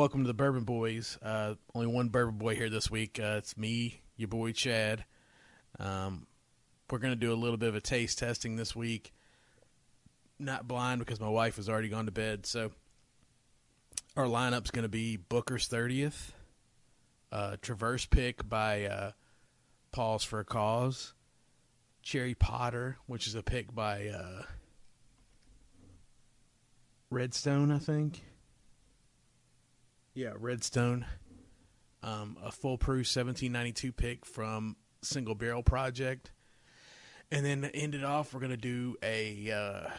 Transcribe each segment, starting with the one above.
Welcome to the Bourbon Boys. Uh, only one Bourbon Boy here this week. Uh, it's me, your boy Chad. Um, we're going to do a little bit of a taste testing this week. Not blind because my wife has already gone to bed. So our lineup's going to be Booker's 30th, uh, Traverse Pick by uh, Pause for a Cause, Cherry Potter, which is a pick by uh, Redstone, I think. Yeah, Redstone. Um, a full proof 1792 pick from Single Barrel Project. And then to end it off, we're going to do a uh,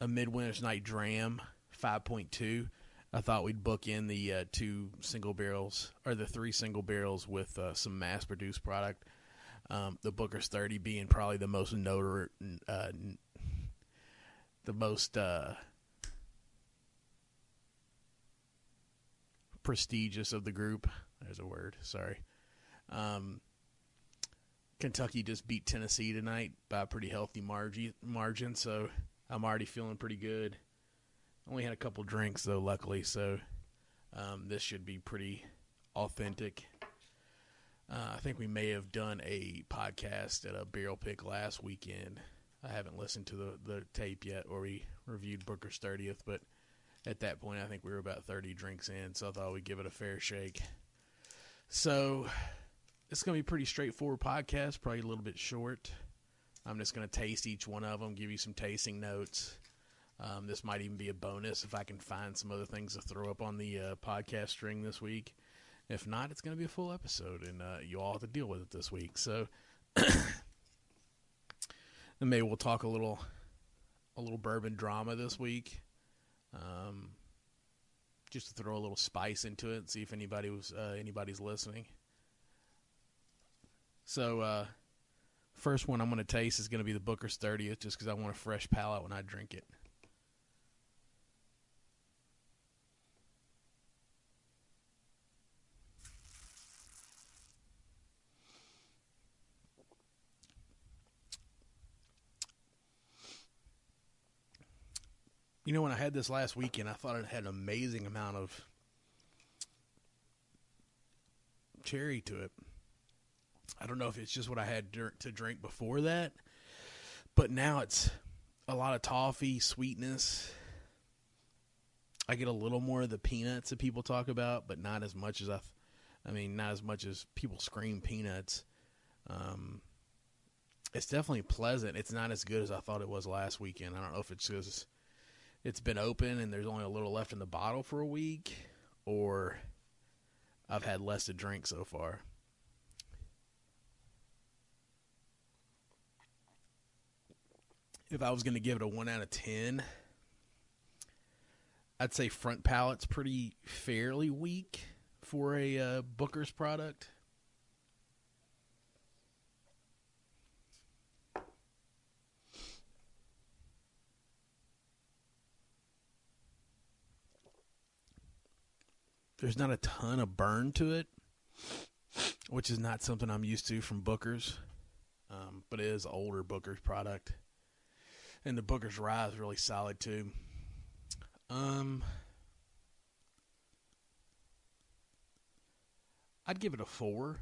a Midwinter's Night Dram 5.2. I thought we'd book in the uh, two single barrels or the three single barrels with uh, some mass produced product. Um, the Booker's 30 being probably the most notor, uh, the most prestigious of the group. There's a word. Sorry. Um, Kentucky just beat Tennessee tonight by a pretty healthy margin. Margin, so I'm already feeling pretty good. Only had a couple drinks though, luckily, so um, this should be pretty authentic. Uh, I think we may have done a podcast at a barrel pick last weekend. I haven't listened to the, the tape yet, where we reviewed Booker's 30th, but at that point, I think we were about 30 drinks in, so I thought we'd give it a fair shake. So, it's going to be pretty straightforward podcast, probably a little bit short. I'm just going to taste each one of them, give you some tasting notes. Um, this might even be a bonus if I can find some other things to throw up on the uh, podcast string this week. If not, it's going to be a full episode, and uh, you all have to deal with it this week. So, maybe we'll talk a little, a little bourbon drama this week. Um, just to throw a little spice into it, and see if anybody was uh, anybody's listening. So, uh, first one I'm going to taste is going to be the Booker's 30th, just because I want a fresh palate when I drink it. You know, when I had this last weekend, I thought it had an amazing amount of cherry to it. I don't know if it's just what I had to drink before that, but now it's a lot of toffee, sweetness. I get a little more of the peanuts that people talk about, but not as much as I. I mean, not as much as people scream peanuts. Um, it's definitely pleasant. It's not as good as I thought it was last weekend. I don't know if it's just it's been open and there's only a little left in the bottle for a week, or I've had less to drink so far. If I was going to give it a 1 out of 10, I'd say front palate's pretty fairly weak for a uh, Booker's product. There's not a ton of burn to it, which is not something I'm used to from Booker's. Um, but it is older Booker's product, and the Booker's rye is really solid too. Um, I'd give it a four.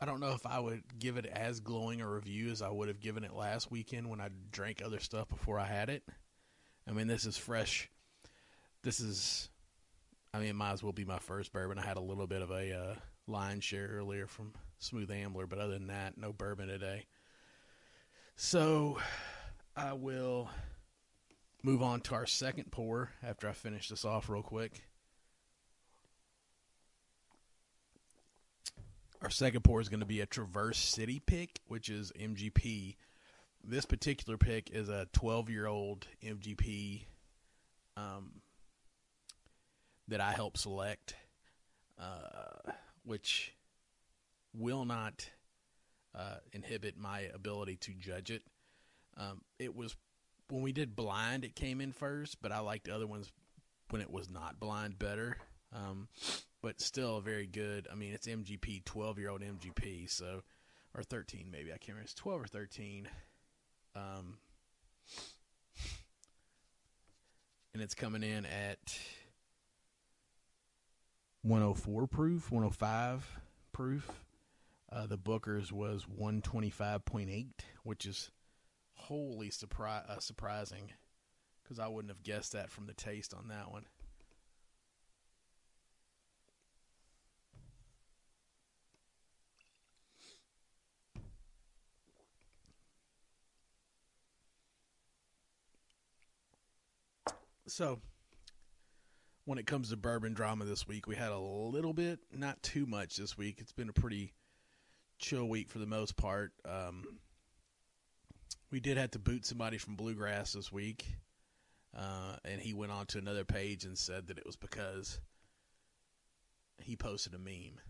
I don't know if I would give it as glowing a review as I would have given it last weekend when I drank other stuff before I had it. I mean, this is fresh. This is I mean, it might as well be my first bourbon. I had a little bit of a uh, line share earlier from Smooth Ambler, but other than that, no bourbon today. So I will move on to our second pour after I finish this off real quick. Our second pour is going to be a Traverse City pick, which is MGP. This particular pick is a 12 year old MGP um, that I help select, uh, which will not uh, inhibit my ability to judge it. Um, it was when we did blind, it came in first, but I liked the other ones when it was not blind better. Um, but still very good. I mean, it's MGP, 12 year old MGP, so, or 13 maybe, I can't remember. It's 12 or 13. Um, and it's coming in at 104 proof, 105 proof. Uh, the Booker's was 125.8, which is wholly surpri- uh, surprising because I wouldn't have guessed that from the taste on that one. So, when it comes to bourbon drama this week, we had a little bit, not too much this week. It's been a pretty chill week for the most part. Um, we did have to boot somebody from Bluegrass this week, uh, and he went on to another page and said that it was because he posted a meme.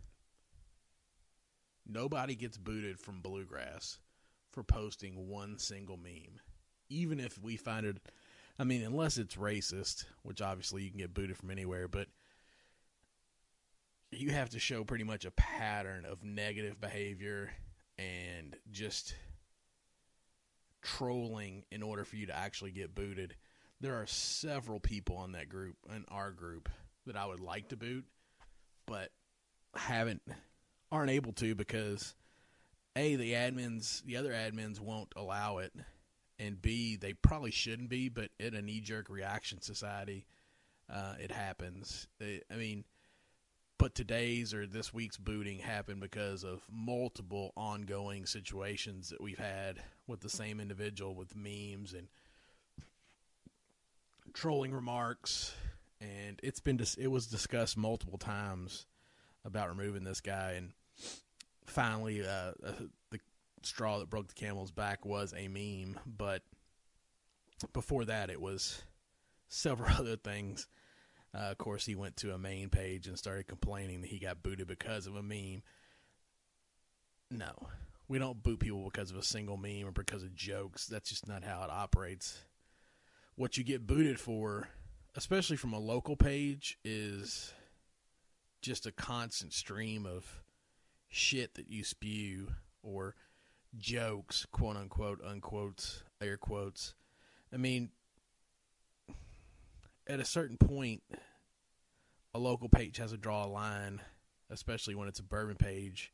Nobody gets booted from Bluegrass for posting one single meme, even if we find it I mean, unless it's racist, which obviously you can get booted from anywhere, but you have to show pretty much a pattern of negative behavior and just trolling in order for you to actually get booted. There are several people on that group, in our group, that I would like to boot, but haven't aren't able to because a the admins, the other admins won't allow it, and B, they probably shouldn't be, but in a knee jerk reaction society, uh, it happens. I mean, but today's or this week's booting happened because of multiple ongoing situations that we've had with the same individual with memes and trolling remarks, and it's been dis- it was discussed multiple times about removing this guy, and finally, uh, uh the straw that broke the camel's back was a meme, but before that, it was several other things. Uh, of course, he went to a main page and started complaining that he got booted because of a meme. No, we don't boot people because of a single meme or because of jokes. That's just not how it operates. What you get booted for, especially from a local page, is just a constant stream of shit that you spew or jokes, quote unquote, unquotes, air quotes. I mean, at a certain point, a local page has to draw a line, especially when it's a bourbon page,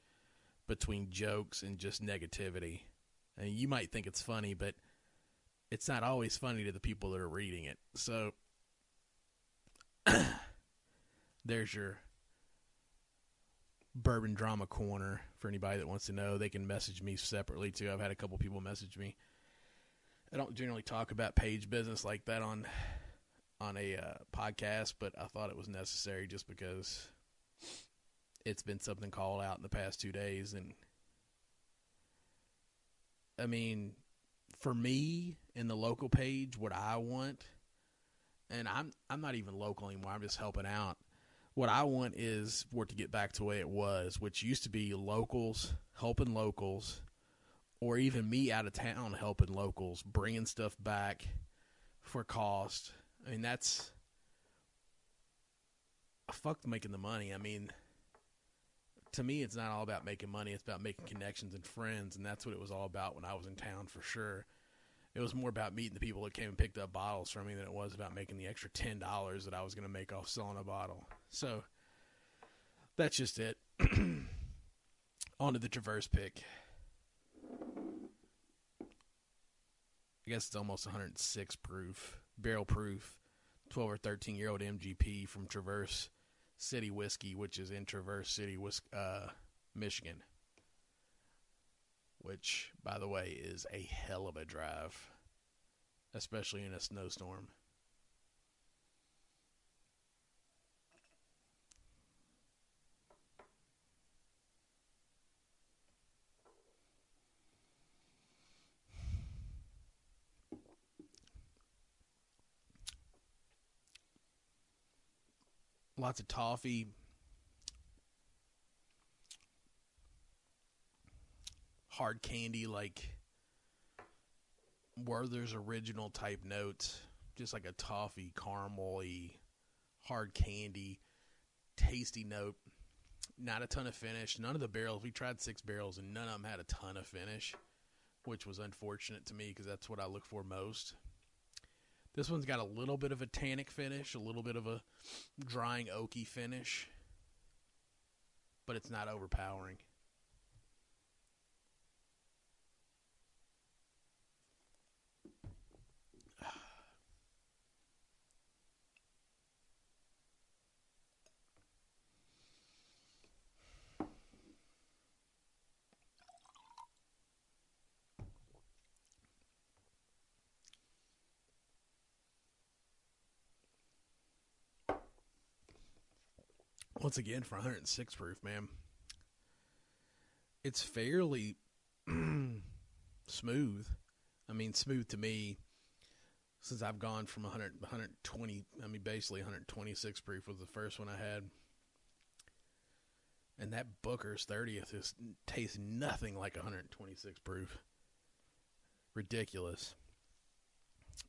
between jokes and just negativity. And you might think it's funny, but it's not always funny to the people that are reading it. So there's your Bourbon Drama Corner for anybody that wants to know. They can message me separately too. I've had a couple people message me. I don't generally talk about page business like that on on a uh, podcast, but I thought it was necessary just because it's been something called out in the past two days, and I mean, for me in the local page, what I want, and I'm I'm not even local anymore. I'm just helping out what I want is for it to get back to the way it was, which used to be locals helping locals, or even me out of town helping locals, bringing stuff back for cost. I mean, that's fuck making the money. I mean, to me, it's not all about making money. It's about making connections and friends, and that's what it was all about when I was in town for sure it was more about meeting the people that came and picked up bottles from me than it was about making the extra ten dollars that I was going to make off selling a bottle. So that's just it. On to the Traverse pick. I guess it's almost 106 proof, barrel proof, 12 or 13 year old MGP from Traverse City Whiskey, which is in Traverse City, uh, Michigan which, by the way, is a hell of a drive, especially in a snowstorm. Lots of toffee, hard candy like Werther's original type notes, just like a toffee, caramely, hard candy, tasty note. Not a ton of finish. None of the barrels. We tried six barrels, and none of them had a ton of finish, which was unfortunate to me because that's what I look for most. This one's got a little bit of a tannic finish, a little bit of a drying oaky finish, but it's not overpowering. Once again for 106 proof, man. It's fairly smooth. I mean, smooth to me since I've gone from 100, 120. I mean, basically 126 proof was the first one I had. And that Booker's 30th is tastes nothing like 126 proof. Ridiculous.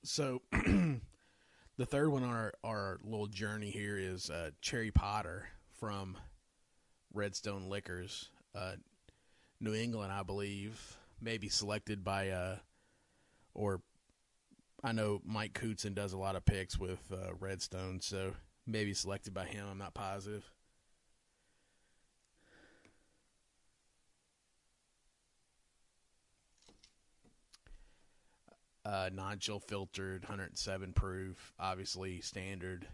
So, the third one on our, our little journey here is uh, Cherry Potter from Redstone Liquors, uh, New England, I believe, maybe selected by, uh, or I know Mike Cootson does a lot of picks with uh, Redstone, so maybe selected by him. I'm not positive. Uh, non-chill filtered, 107 proof, obviously standard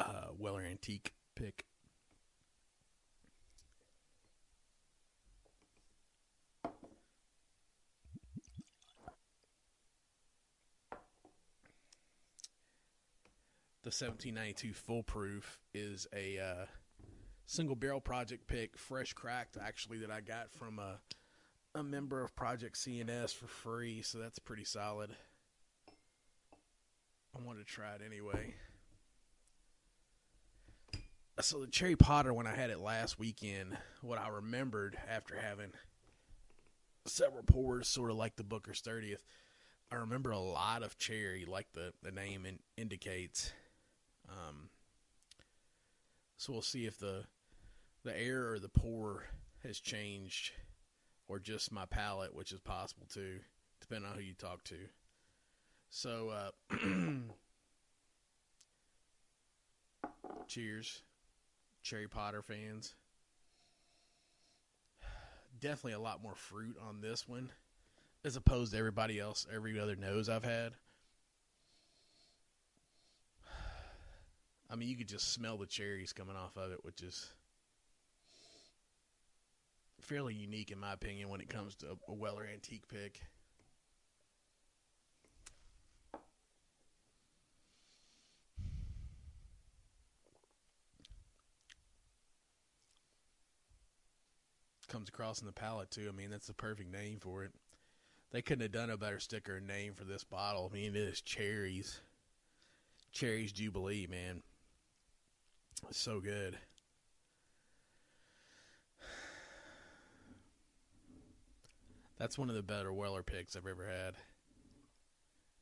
uh, Weller Antique pick. The 1792 Full Proof is a uh, single barrel project pick, fresh cracked, actually, that I got from a, a member of Project CNS for free, so that's pretty solid. I wanted to try it anyway so the cherry potter when I had it last weekend, what I remembered after having several pours, sort of like the Booker's thirtieth, I remember a lot of cherry, like the the name in, indicates. Um, so we'll see if the the air or the pour has changed, or just my palate, which is possible too, depending on who you talk to. So, uh, cheers. Cherry Potter fans. Definitely a lot more fruit on this one as opposed to everybody else, every other nose I've had. I mean, you could just smell the cherries coming off of it, which is fairly unique in my opinion when it comes to a Weller antique pick. Comes across in the palate too. I mean, that's the perfect name for it. They couldn't have done a better sticker name for this bottle. I mean, it is cherries, cherries Jubilee, man. It's so good. That's one of the better Weller picks I've ever had.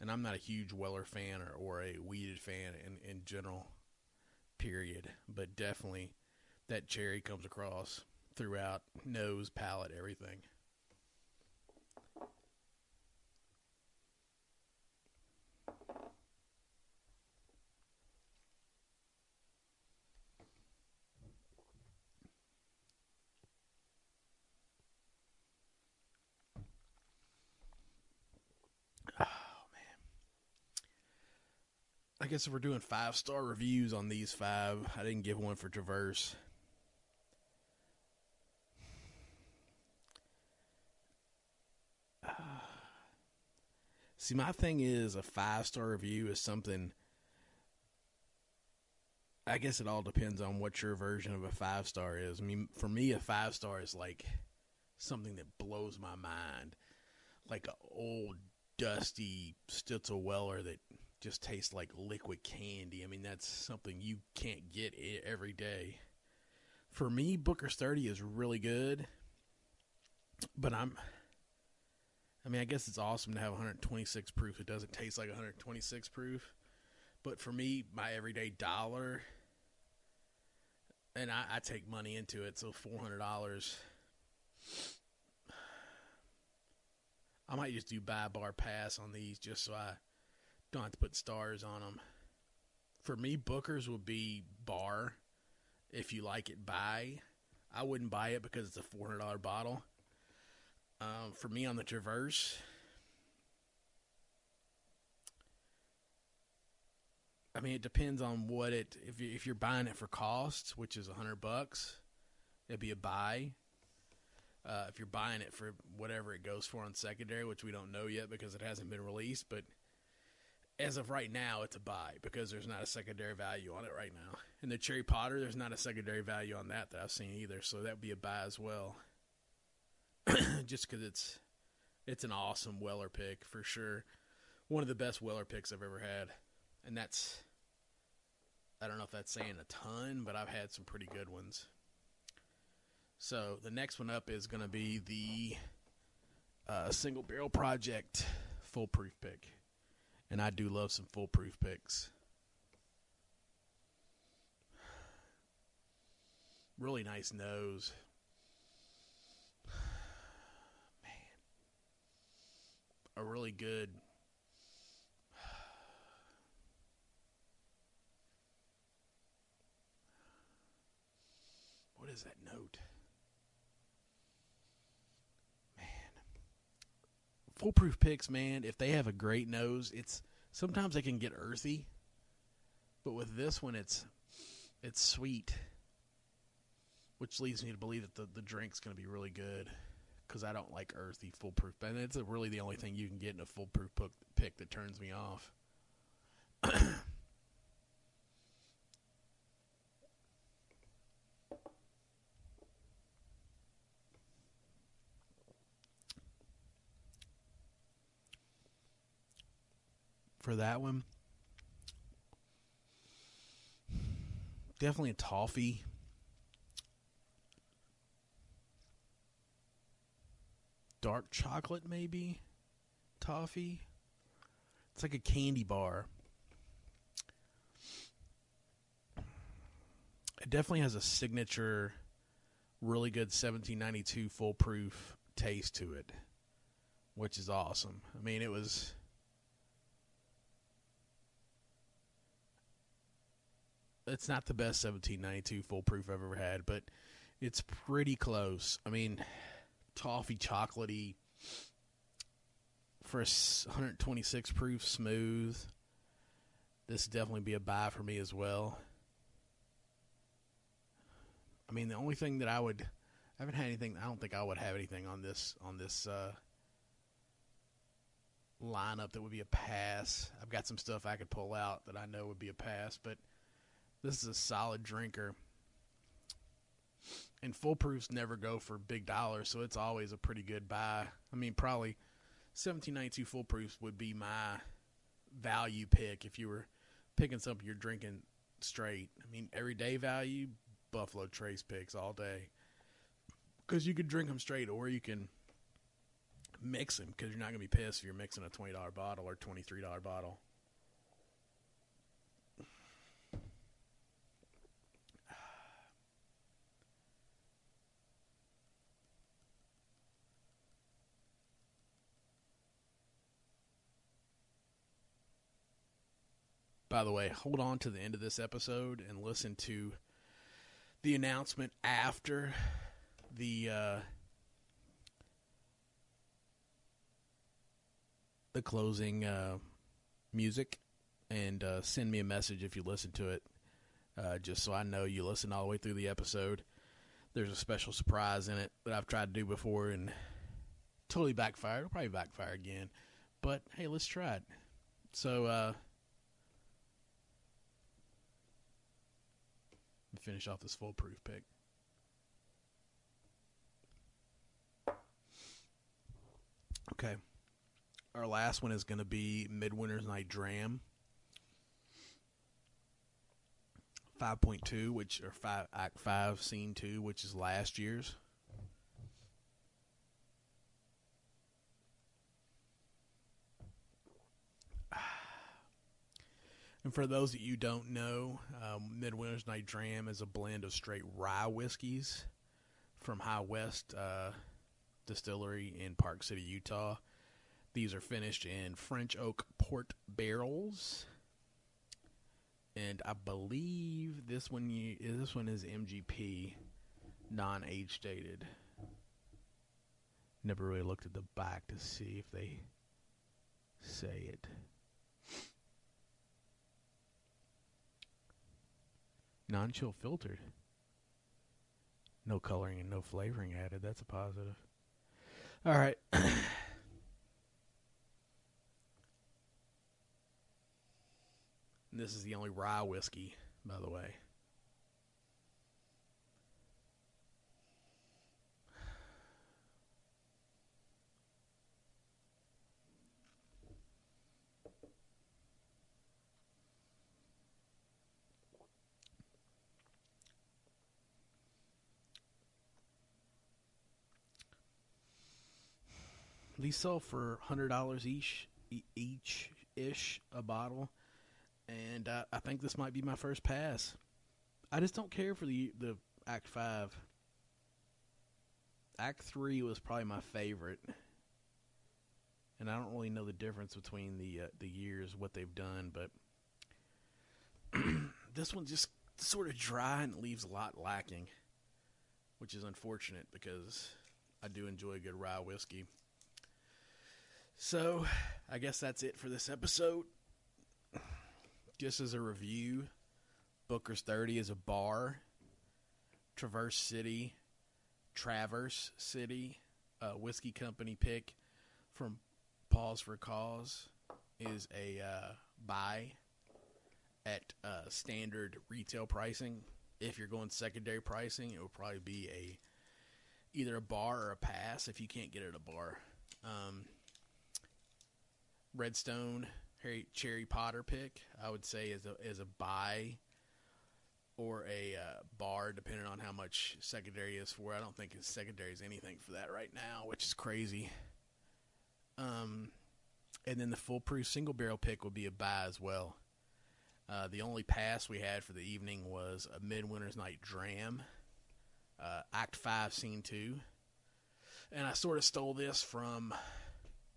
And I'm not a huge Weller fan or, or a wheated fan in, in general, period. But definitely that cherry comes across throughout nose, palate, everything. Oh, I guess if we're doing five star reviews on these five, I didn't give one for Traverse. See, my thing is a five star review is something. I guess it all depends on what your version of a five star is. I mean, for me, a five star is like something that blows my mind, like an old dusty Stitzel Weller that just tastes like liquid candy. I mean, that's something you can't get every day. For me, Booker's 30 is really good, but I'm I mean, I guess it's awesome to have 126 proof. It doesn't taste like 126 proof. But for me, my everyday dollar, and I, I take money into it, so $400. I might just do buy bar pass on these just so I Don't have to put stars on them. For me, Booker's would be bar. If you like it, buy. I wouldn't buy it because it's a four hundred dollar bottle. Um, for me on the Traverse, I mean, it depends on what it. If you, if you're buying it for cost, which is a hundred bucks, it'd be a buy. Uh, if you're buying it for whatever it goes for on secondary, which we don't know yet because it hasn't been released, but as of right now, it's a buy because there's not a secondary value on it right now. And the Cherry Potter, there's not a secondary value on that that I've seen either, so that would be a buy as well. Just because it's it's an awesome Weller pick for sure, one of the best Weller picks I've ever had, and that's I don't know if that's saying a ton, but I've had some pretty good ones. So the next one up is going to be the uh, single barrel project full proof pick and I do love some full proof picks. Really nice nose. A really good What is that note? Man. Full proof picks, man, if they have a great nose, it's sometimes they can get earthy, but with this one, it's it's sweet, which leads me to believe that the the drink's to be really good because I don't like earthy full proof, and it's really the only thing you can get in a full proof pick that turns me off. for that one. Definitely a toffee. Dark chocolate, maybe? Toffee? It's like a candy bar. It definitely has a signature, really good 1792 full proof taste to it, which is awesome. I mean, it was it's not the best 1792 full proof I've ever had, but it's pretty close. I mean, toffee chocolatey for a 126 proof smooth. This definitely be a buy for me as well. I mean, the only thing that I would I haven't had anything. I don't think I would have anything on this on this uh, lineup that would be a pass. I've got some stuff I could pull out that I know would be a pass, but this is a solid drinker. And full proofs never go for big dollars, so it's always a pretty good buy. I mean, probably 1792 full proofs would be my value pick if you were picking something you're drinking straight. I mean, everyday value, Buffalo Trace picks all day. Because you can drink them straight or you can mix them because you're not going to be pissed if you're mixing a $20 bottle or $23 bottle. By the way, hold on to the end of this episode and listen to the announcement after the uh, the closing uh, music, and uh, send me a message if you listen to it, uh, just so I know you listen all the way through the episode. There's a special surprise in it that I've tried to do before and totally backfired. It'll probably backfire again, but hey, let's try it. So and finish off this full proof pick. Okay. Our last one is going to be Midwinter's Night Dram. 5.2, which or 5 Act 5 Scene 2, which is last year's. And for those that you don't know, um, Midwinter's Night Dram is a blend of straight rye whiskeys from High West uh, Distillery in Park City, Utah. These are finished in French oak port barrels. And I believe this one you, this one is MGP, non-age dated. Never really looked at the back to see if they say it. Non-chill filtered. No coloring and no flavoring added. That's a positive. All right. this is the only rye whiskey, by the way. These sell for hundred dollars each, each ish a bottle, and uh, I think this might be my first pass. I just don't care for the the Act Five. Act Three was probably my favorite, and I don't really know the difference between the uh, the years what they've done, but this one just sort of dry and leaves a lot lacking, which is unfortunate because I do enjoy good rye whiskey. So, I guess that's it for this episode. Just as a review, Booker's 30 is a bar. Traverse City, Traverse City, whiskey company pick from Pause for Cause is a uh, buy at uh, standard retail pricing. If you're going secondary pricing, it will probably be a either a bar or a pass if you can't get it at a bar. Um, Redstone Harry Cherry Potter pick, I would say is a is a buy or a uh, bar, depending on how much secondary is for. I don't think his secondary is anything for that right now, which is crazy. Um, and then the full proof single barrel pick would be a buy as well. Uh, the only pass we had for the evening was a Midwinter's Night Dram, uh, Act Five, Scene Two, and I sort of stole this from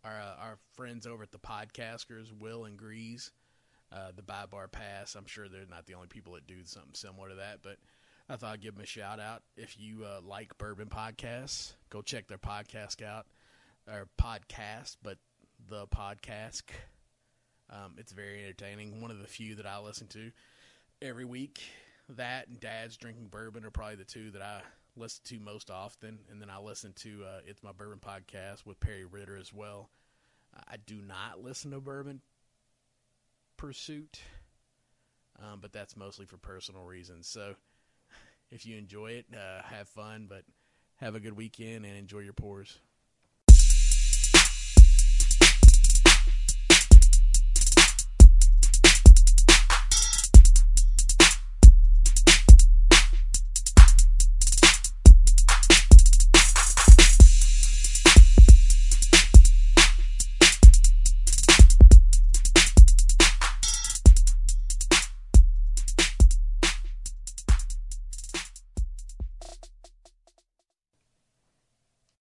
our uh, our friends over at the Podcasters, Will and Grease, uh, the Buy Bar Pass. I'm sure they're not the only people that do something similar to that, but I thought I'd give them a shout out. If you uh, like bourbon podcasts, go check their podcast out, or podcast, but the podcast. Um, it's very entertaining. One of the few that I listen to every week. That and Dad's drinking bourbon are probably the two that I listen to most often, and then I listen to uh, it's my bourbon podcast with Perry Ritter as well. I do not listen to Bourbon Pursuit, um, but that's mostly for personal reasons. So if you enjoy it, uh, have fun, but have a good weekend and enjoy your pours.